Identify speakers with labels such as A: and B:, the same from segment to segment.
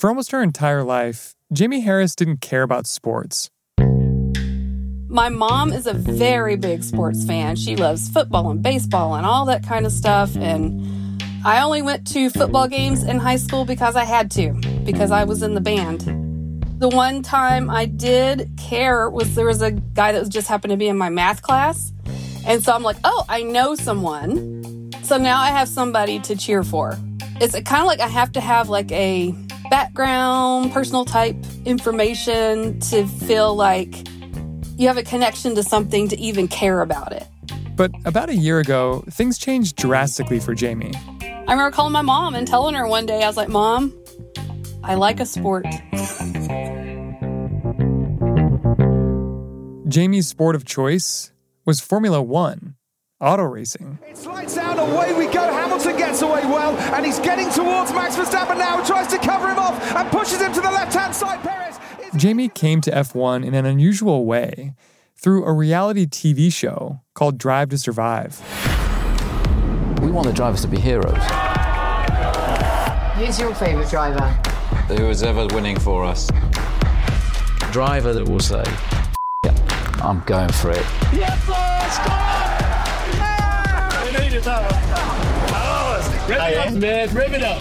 A: For almost her entire life, Jamie Harris didn't care about sports.
B: My mom is a very big sports fan. She loves football and baseball and all that kind of stuff. And I only went to football games in high school because I had to, because I was in the band. The one time I did care was there was a guy that was just happened to be in my math class. And so I'm like, oh, I know someone. So now I have somebody to cheer for. It's kind of like I have to have like a background, personal type information to feel like you have a connection to something to even care about it.
A: But about a year ago, things changed drastically for Jamie.
B: I remember calling my mom and telling her one day, I was like, Mom, I like a sport.
A: Jamie's sport of choice was Formula One, auto racing.
C: It's lights out, away we go. Hamilton gets away well, and he's getting towards Max Verstappen now, tries to cover him off and pushes him to the left hand side. Perez.
A: Jamie came to F1 in an unusual way through a reality TV show called Drive to Survive.
D: We want the drivers to be heroes.
E: Who's your favourite driver?
F: Who is ever winning for us?
D: Driver that will say, yeah, I'm going for it.
G: Yes, boss! Rip it up.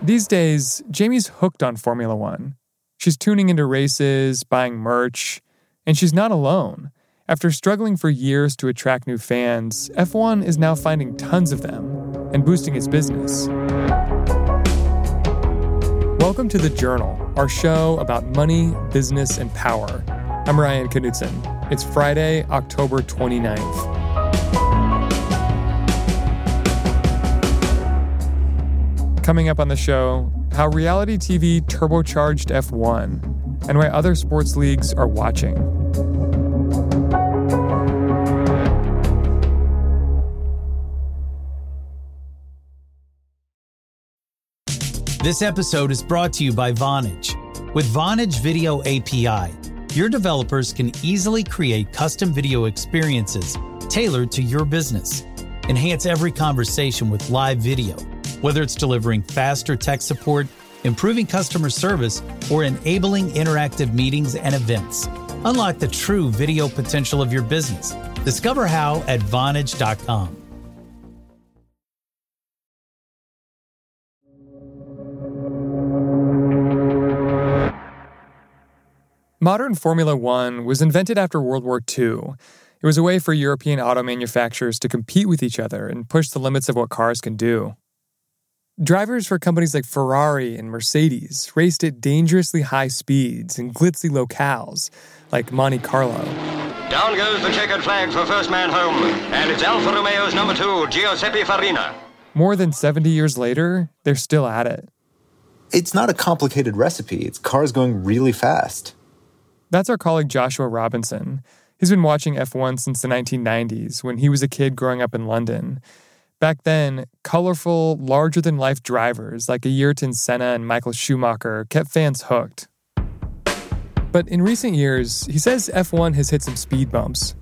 A: These days, Jamie's hooked on Formula One. She's tuning into races, buying merch, and she's not alone. After struggling for years to attract new fans, F1 is now finding tons of them and boosting its business. Welcome to The Journal, our show about money, business, and power. I'm Ryan Knutson. It's Friday, October 29th. Coming up on the show, how reality TV turbocharged F1 and why other sports leagues are watching.
H: This episode is brought to you by Vonage. With Vonage Video API, your developers can easily create custom video experiences tailored to your business. Enhance every conversation with live video, whether it's delivering faster tech support, improving customer service, or enabling interactive meetings and events. Unlock the true video potential of your business. Discover how at Vonage.com.
A: Modern Formula One was invented after World War II. It was a way for European auto manufacturers to compete with each other and push the limits of what cars can do. Drivers for companies like Ferrari and Mercedes raced at dangerously high speeds in glitzy locales like Monte Carlo.
I: Down goes the checkered flag for first man home, and it's Alfa Romeo's number two, Giuseppe Farina.
A: More than 70 years later, they're still at it.
J: It's not a complicated recipe, it's cars going really fast.
A: That's our colleague Joshua Robinson. He's been watching F1 since the 1990s when he was a kid growing up in London. Back then, colorful, larger than life drivers like Ayrton Senna and Michael Schumacher kept fans hooked. But in recent years, he says F1 has hit some speed bumps.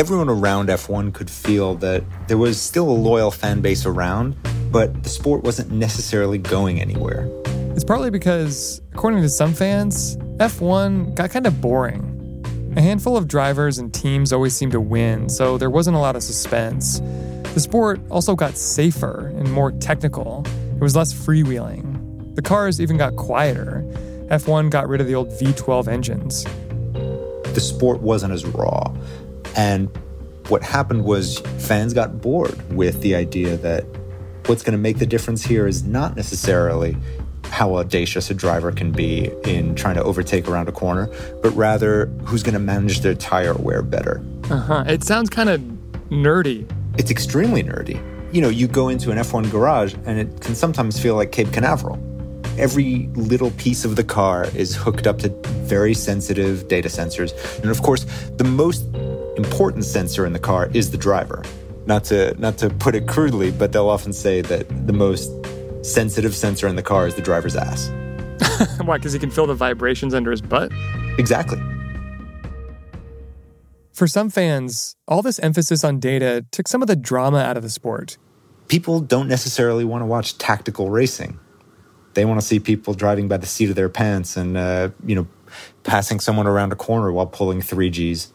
J: Everyone around F1 could feel that there was still a loyal fan base around, but the sport wasn't necessarily going anywhere.
A: It's partly because, according to some fans, F1 got kind of boring. A handful of drivers and teams always seemed to win, so there wasn't a lot of suspense. The sport also got safer and more technical. It was less freewheeling. The cars even got quieter. F1 got rid of the old V12 engines.
J: The sport wasn't as raw. And what happened was fans got bored with the idea that what's going to make the difference here is not necessarily how audacious a driver can be in trying to overtake around a corner, but rather who's going to manage their tire wear better.
A: Uh huh. It sounds kind of nerdy.
J: It's extremely nerdy. You know, you go into an F1 garage and it can sometimes feel like Cape Canaveral. Every little piece of the car is hooked up to very sensitive data sensors. And of course, the most important sensor in the car is the driver. Not to not to put it crudely, but they'll often say that the most sensitive sensor in the car is the driver's ass.
A: Why? Because he can feel the vibrations under his butt?
J: Exactly.
A: For some fans, all this emphasis on data took some of the drama out of the sport.
J: People don't necessarily want to watch tactical racing. They want to see people driving by the seat of their pants and, uh, you know, passing someone around a corner while pulling 3Gs.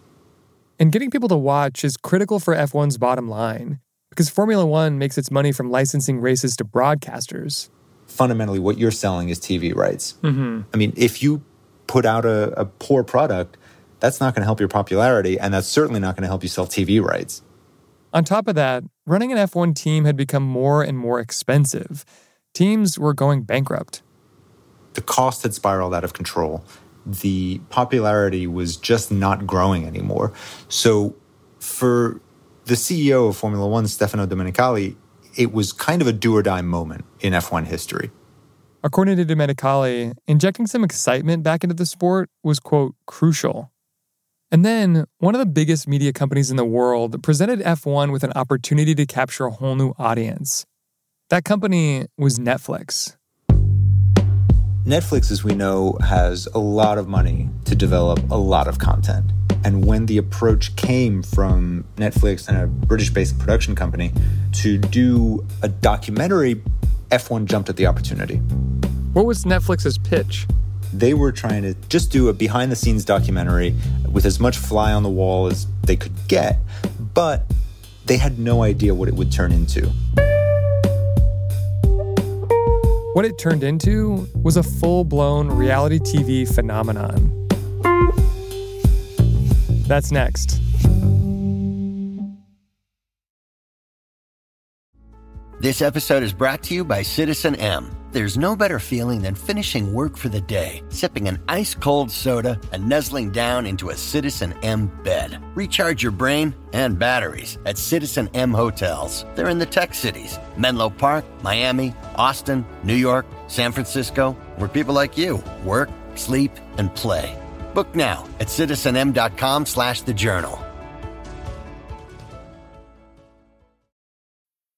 A: And getting people to watch is critical for F1's bottom line because Formula One makes its money from licensing races to broadcasters.
J: Fundamentally, what you're selling is TV rights.
A: Mm-hmm.
J: I mean, if you put out a, a poor product, that's not going to help your popularity, and that's certainly not going to help you sell TV rights.
A: On top of that, running an F1 team had become more and more expensive. Teams were going bankrupt.
J: The cost had spiraled out of control. The popularity was just not growing anymore. So, for the CEO of Formula One, Stefano Domenicali, it was kind of a do or die moment in F1 history.
A: According to Domenicali, injecting some excitement back into the sport was, quote, crucial. And then, one of the biggest media companies in the world presented F1 with an opportunity to capture a whole new audience. That company was Netflix.
J: Netflix, as we know, has a lot of money to develop a lot of content. And when the approach came from Netflix and a British based production company to do a documentary, F1 jumped at the opportunity.
A: What was Netflix's pitch?
J: They were trying to just do a behind the scenes documentary with as much fly on the wall as they could get, but they had no idea what it would turn into.
A: What it turned into was a full blown reality TV phenomenon. That's next.
E: This episode is brought to you by Citizen M. There's no better feeling than finishing work for the day, sipping an ice cold soda, and nuzzling down into a Citizen M bed. Recharge your brain and batteries at Citizen M hotels. They're in the tech cities Menlo Park, Miami, Austin, New York, San Francisco, where people like you work, sleep, and play. Book now at citizenm.com slash the journal.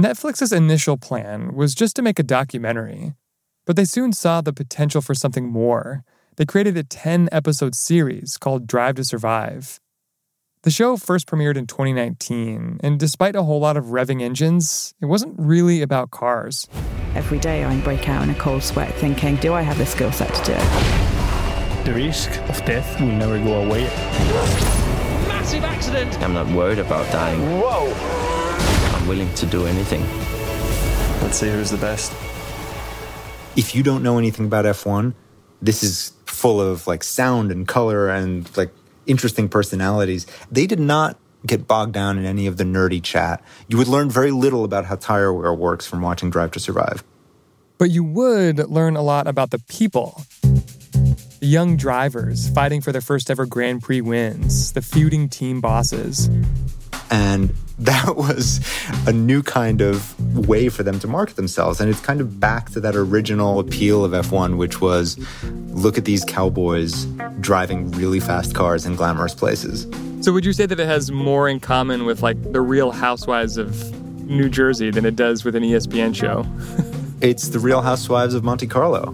A: Netflix's initial plan was just to make a documentary, but they soon saw the potential for something more. They created a 10 episode series called Drive to Survive. The show first premiered in 2019, and despite a whole lot of revving engines, it wasn't really about cars.
K: Every day I break out in a cold sweat thinking, do I have the skill set to do it?
G: The risk of death will never go away.
L: Massive accident!
M: I'm not worried about dying.
L: Whoa!
M: I'm willing to do anything.
N: Let's see who's the best.
J: If you don't know anything about F1, this is full of like sound and color and like interesting personalities. They did not get bogged down in any of the nerdy chat. You would learn very little about how tire wear works from watching Drive to Survive.
A: But you would learn a lot about the people. The young drivers fighting for their first ever Grand Prix wins, the feuding team bosses.
J: And that was a new kind of way for them to market themselves. And it's kind of back to that original appeal of F1, which was look at these cowboys driving really fast cars in glamorous places.
A: So, would you say that it has more in common with like the real housewives of New Jersey than it does with an ESPN show?
J: it's the real housewives of Monte Carlo.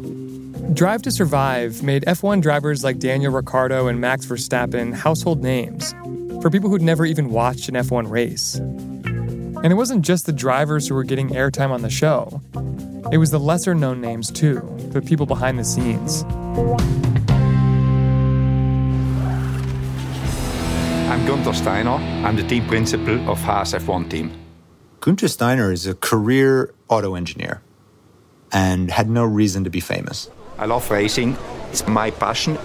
A: Drive to Survive made F1 drivers like Daniel Ricciardo and Max Verstappen household names for people who'd never even watched an F1 race. And it wasn't just the drivers who were getting airtime on the show, it was the lesser known names too, the people behind the scenes.
O: I'm Gunther Steiner. I'm the team principal of Haas F1 team.
J: Gunther Steiner is a career auto engineer and had no reason to be famous.
O: I love racing. It's my passion.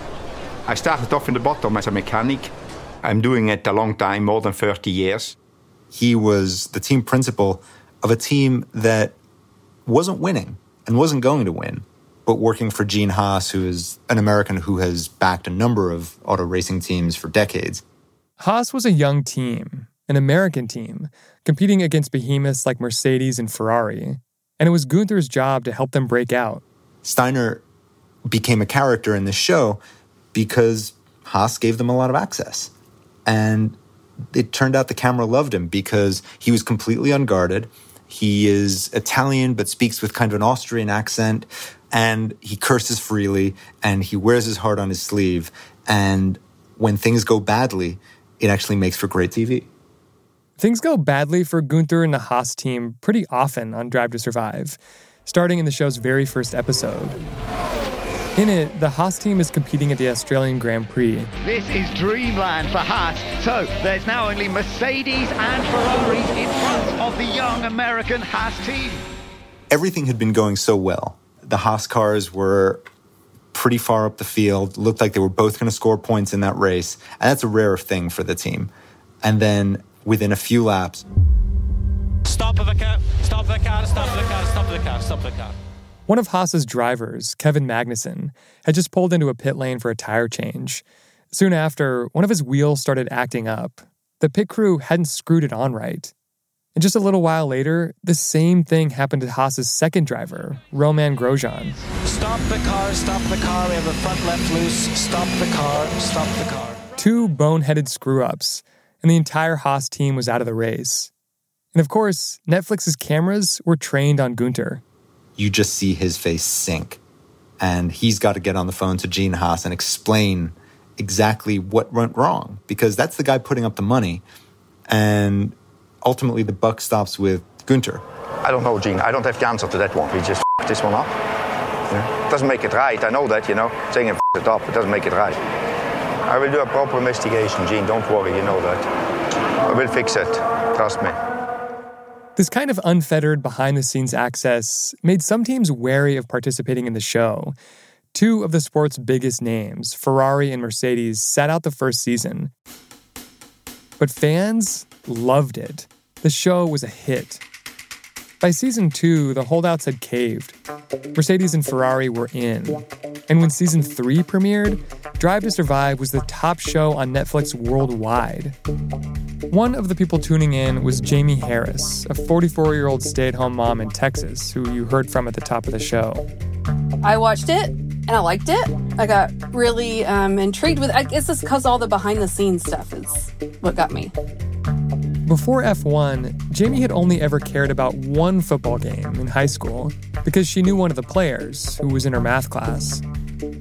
O: I started off in the bottom as a mechanic. I'm doing it a long time, more than 30 years.
J: He was the team principal of a team that wasn't winning and wasn't going to win, but working for Gene Haas, who is an American who has backed a number of auto racing teams for decades.
A: Haas was a young team, an American team, competing against behemoths like Mercedes and Ferrari. And it was Gunther's job to help them break out.
J: Steiner became a character in the show because Haas gave them a lot of access. And it turned out the camera loved him because he was completely unguarded. He is Italian but speaks with kind of an Austrian accent and he curses freely and he wears his heart on his sleeve. And when things go badly, it actually makes for great TV.
A: Things go badly for Gunther and the Haas team pretty often on Drive to Survive, starting in the show's very first episode. In it, the Haas team is competing at the Australian Grand Prix.
P: This is dreamland for Haas. So there's now only Mercedes and Ferraris in front of the young American Haas team.
J: Everything had been going so well. The Haas cars were pretty far up the field, looked like they were both going to score points in that race. And that's a rare thing for the team. And then within a few laps,
L: Stop the car, stop the car, stop the car, stop the car, stop the car.
A: One of Haas's drivers, Kevin Magnussen, had just pulled into a pit lane for a tire change. Soon after, one of his wheels started acting up. The pit crew hadn't screwed it on right. And just a little while later, the same thing happened to Haas's second driver, Romain Grosjean.
L: Stop the car, stop the car, we have the front left loose. Stop the car, stop the car.
A: Two boneheaded screw ups, and the entire Haas team was out of the race. And of course, Netflix's cameras were trained on Gunther
J: you just see his face sink. And he's got to get on the phone to Gene Haas and explain exactly what went wrong because that's the guy putting up the money. And ultimately, the buck stops with Gunther.
O: I don't know, Gene. I don't have the answer to that one. We just f- this one up. You know? Doesn't make it right. I know that, you know. Saying it, f- it up, it doesn't make it right. I will do a proper investigation, Gene. Don't worry, you know that. I will fix it. Trust me.
A: This kind of unfettered behind the scenes access made some teams wary of participating in the show. Two of the sport's biggest names, Ferrari and Mercedes, sat out the first season. But fans loved it. The show was a hit. By season two, the holdouts had caved. Mercedes and Ferrari were in. And when season three premiered, Drive to Survive was the top show on Netflix worldwide. One of the people tuning in was Jamie Harris, a 44 year old stay at home mom in Texas, who you heard from at the top of the show.
B: I watched it and I liked it. I got really um, intrigued with. I guess it's because all the behind the scenes stuff is what got me.
A: Before F1, Jamie had only ever cared about one football game in high school because she knew one of the players who was in her math class.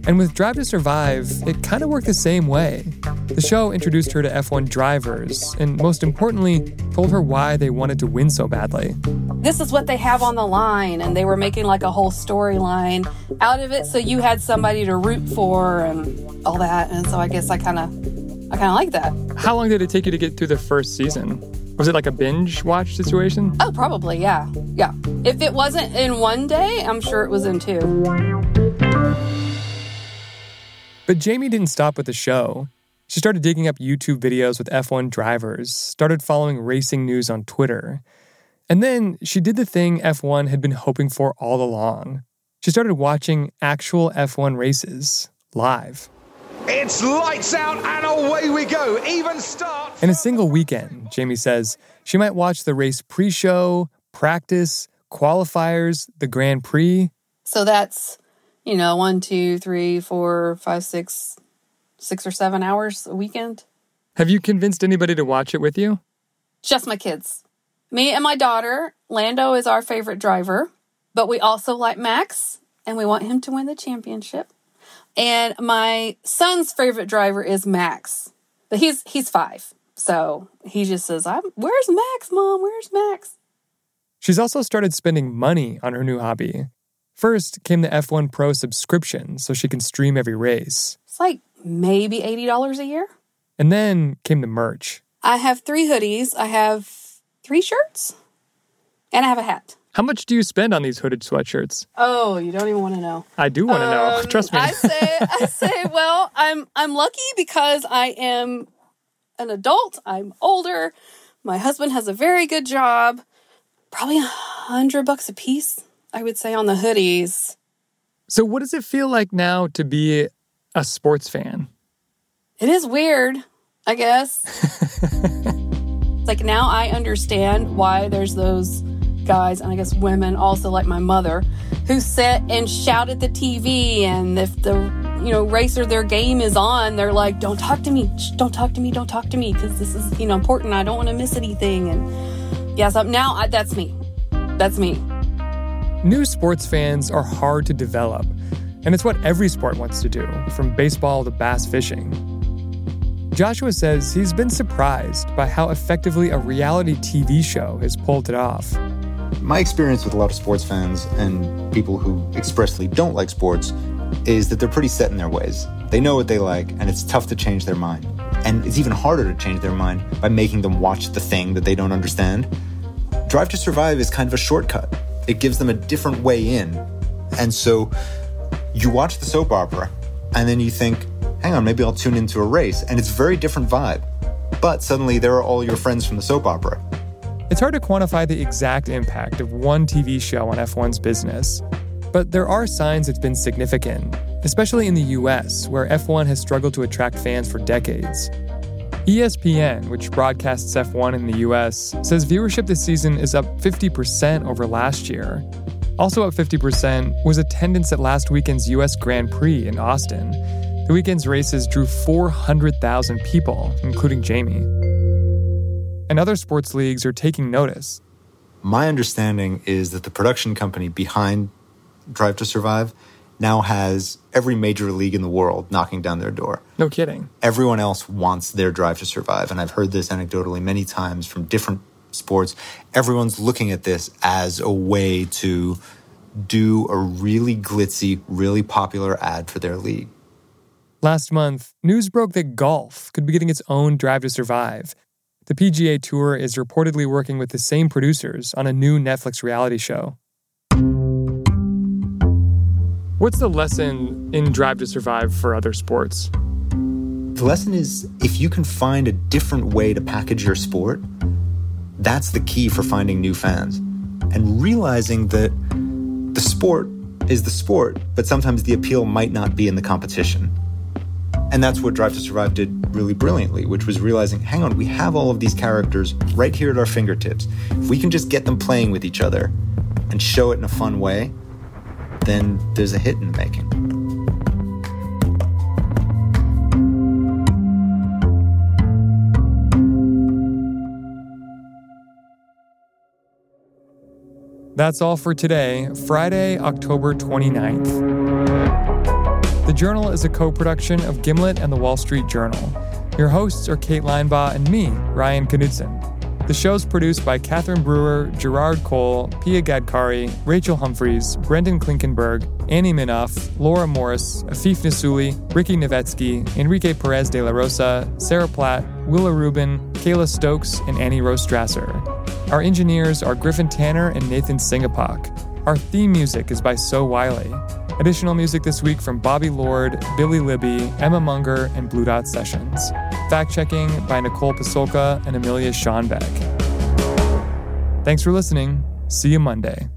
A: And with Drive to Survive, it kind of worked the same way. The show introduced her to F1 drivers and, most importantly, told her why they wanted to win so badly.
B: This is what they have on the line, and they were making like a whole storyline out of it, so you had somebody to root for and all that. And so I guess I kind of, I kind of like that.
A: How long did it take you to get through the first season? Was it like a binge watch situation?
B: Oh, probably, yeah. Yeah. If it wasn't in one day, I'm sure it was in two.
A: But Jamie didn't stop with the show. She started digging up YouTube videos with F1 drivers, started following racing news on Twitter. And then she did the thing F1 had been hoping for all along. She started watching actual F1 races live.
C: It's lights out and away we go. Even start.
A: In a single weekend, Jamie says she might watch the race pre show, practice, qualifiers, the Grand Prix.
B: So that's, you know, one, two, three, four, five, six, six or seven hours a weekend.
A: Have you convinced anybody to watch it with you?
B: Just my kids. Me and my daughter. Lando is our favorite driver, but we also like Max and we want him to win the championship. And my son's favorite driver is Max, but he's he's five, so he just says, "I'm where's Max, mom? Where's Max?"
A: She's also started spending money on her new hobby. First came the F1 Pro subscription, so she can stream every race.
B: It's like maybe eighty dollars a year.
A: And then came the merch.
B: I have three hoodies. I have three shirts, and I have a hat.
A: How much do you spend on these hooded sweatshirts?
B: Oh, you don't even want to know.
A: I do want to know.
B: Um,
A: Trust me.
B: I say, I say, well, I'm I'm lucky because I am an adult. I'm older. My husband has a very good job. Probably a hundred bucks a piece, I would say, on the hoodies.
A: So, what does it feel like now to be a sports fan?
B: It is weird, I guess. Like now I understand why there's those guys and I guess women also like my mother who sit and shout at the TV and if the you know racer their game is on they're like don't talk to me Shh, don't talk to me don't talk to me because this is you know important I don't want to miss anything and yeah so now I, that's me that's me
A: New sports fans are hard to develop and it's what every sport wants to do from baseball to bass fishing Joshua says he's been surprised by how effectively a reality TV show has pulled it off.
J: My experience with a lot of sports fans and people who expressly don't like sports is that they're pretty set in their ways. They know what they like, and it's tough to change their mind. And it's even harder to change their mind by making them watch the thing that they don't understand. Drive to Survive is kind of a shortcut, it gives them a different way in. And so you watch the soap opera, and then you think, hang on, maybe I'll tune into a race. And it's very different vibe. But suddenly there are all your friends from the soap opera.
A: It's hard to quantify the exact impact of one TV show on F1's business, but there are signs it's been significant, especially in the US, where F1 has struggled to attract fans for decades. ESPN, which broadcasts F1 in the US, says viewership this season is up 50% over last year. Also up 50% was attendance at last weekend's US Grand Prix in Austin. The weekend's races drew 400,000 people, including Jamie. And other sports leagues are taking notice.
J: My understanding is that the production company behind Drive to Survive now has every major league in the world knocking down their door.
A: No kidding.
J: Everyone else wants their Drive to Survive. And I've heard this anecdotally many times from different sports. Everyone's looking at this as a way to do a really glitzy, really popular ad for their league.
A: Last month, news broke that golf could be getting its own Drive to Survive. The PGA Tour is reportedly working with the same producers on a new Netflix reality show. What's the lesson in Drive to Survive for other sports?
J: The lesson is if you can find a different way to package your sport, that's the key for finding new fans. And realizing that the sport is the sport, but sometimes the appeal might not be in the competition. And that's what Drive to Survive did really brilliantly, which was realizing hang on, we have all of these characters right here at our fingertips. If we can just get them playing with each other and show it in a fun way, then there's a hit in the making.
A: That's all for today, Friday, October 29th. The Journal is a co production of Gimlet and the Wall Street Journal. Your hosts are Kate Linebaugh and me, Ryan Knutson. The show's produced by Catherine Brewer, Gerard Cole, Pia Gadkari, Rachel Humphreys, Brendan Klinkenberg, Annie Minoff, Laura Morris, Afif Nasuli, Ricky Novetsky, Enrique Perez de la Rosa, Sarah Platt, Willa Rubin, Kayla Stokes, and Annie Rose Strasser. Our engineers are Griffin Tanner and Nathan Singapok. Our theme music is by So Wylie. Additional music this week from Bobby Lord, Billy Libby, Emma Munger, and Blue Dot Sessions. Fact checking by Nicole Pasulka and Amelia Schonbek. Thanks for listening. See you Monday.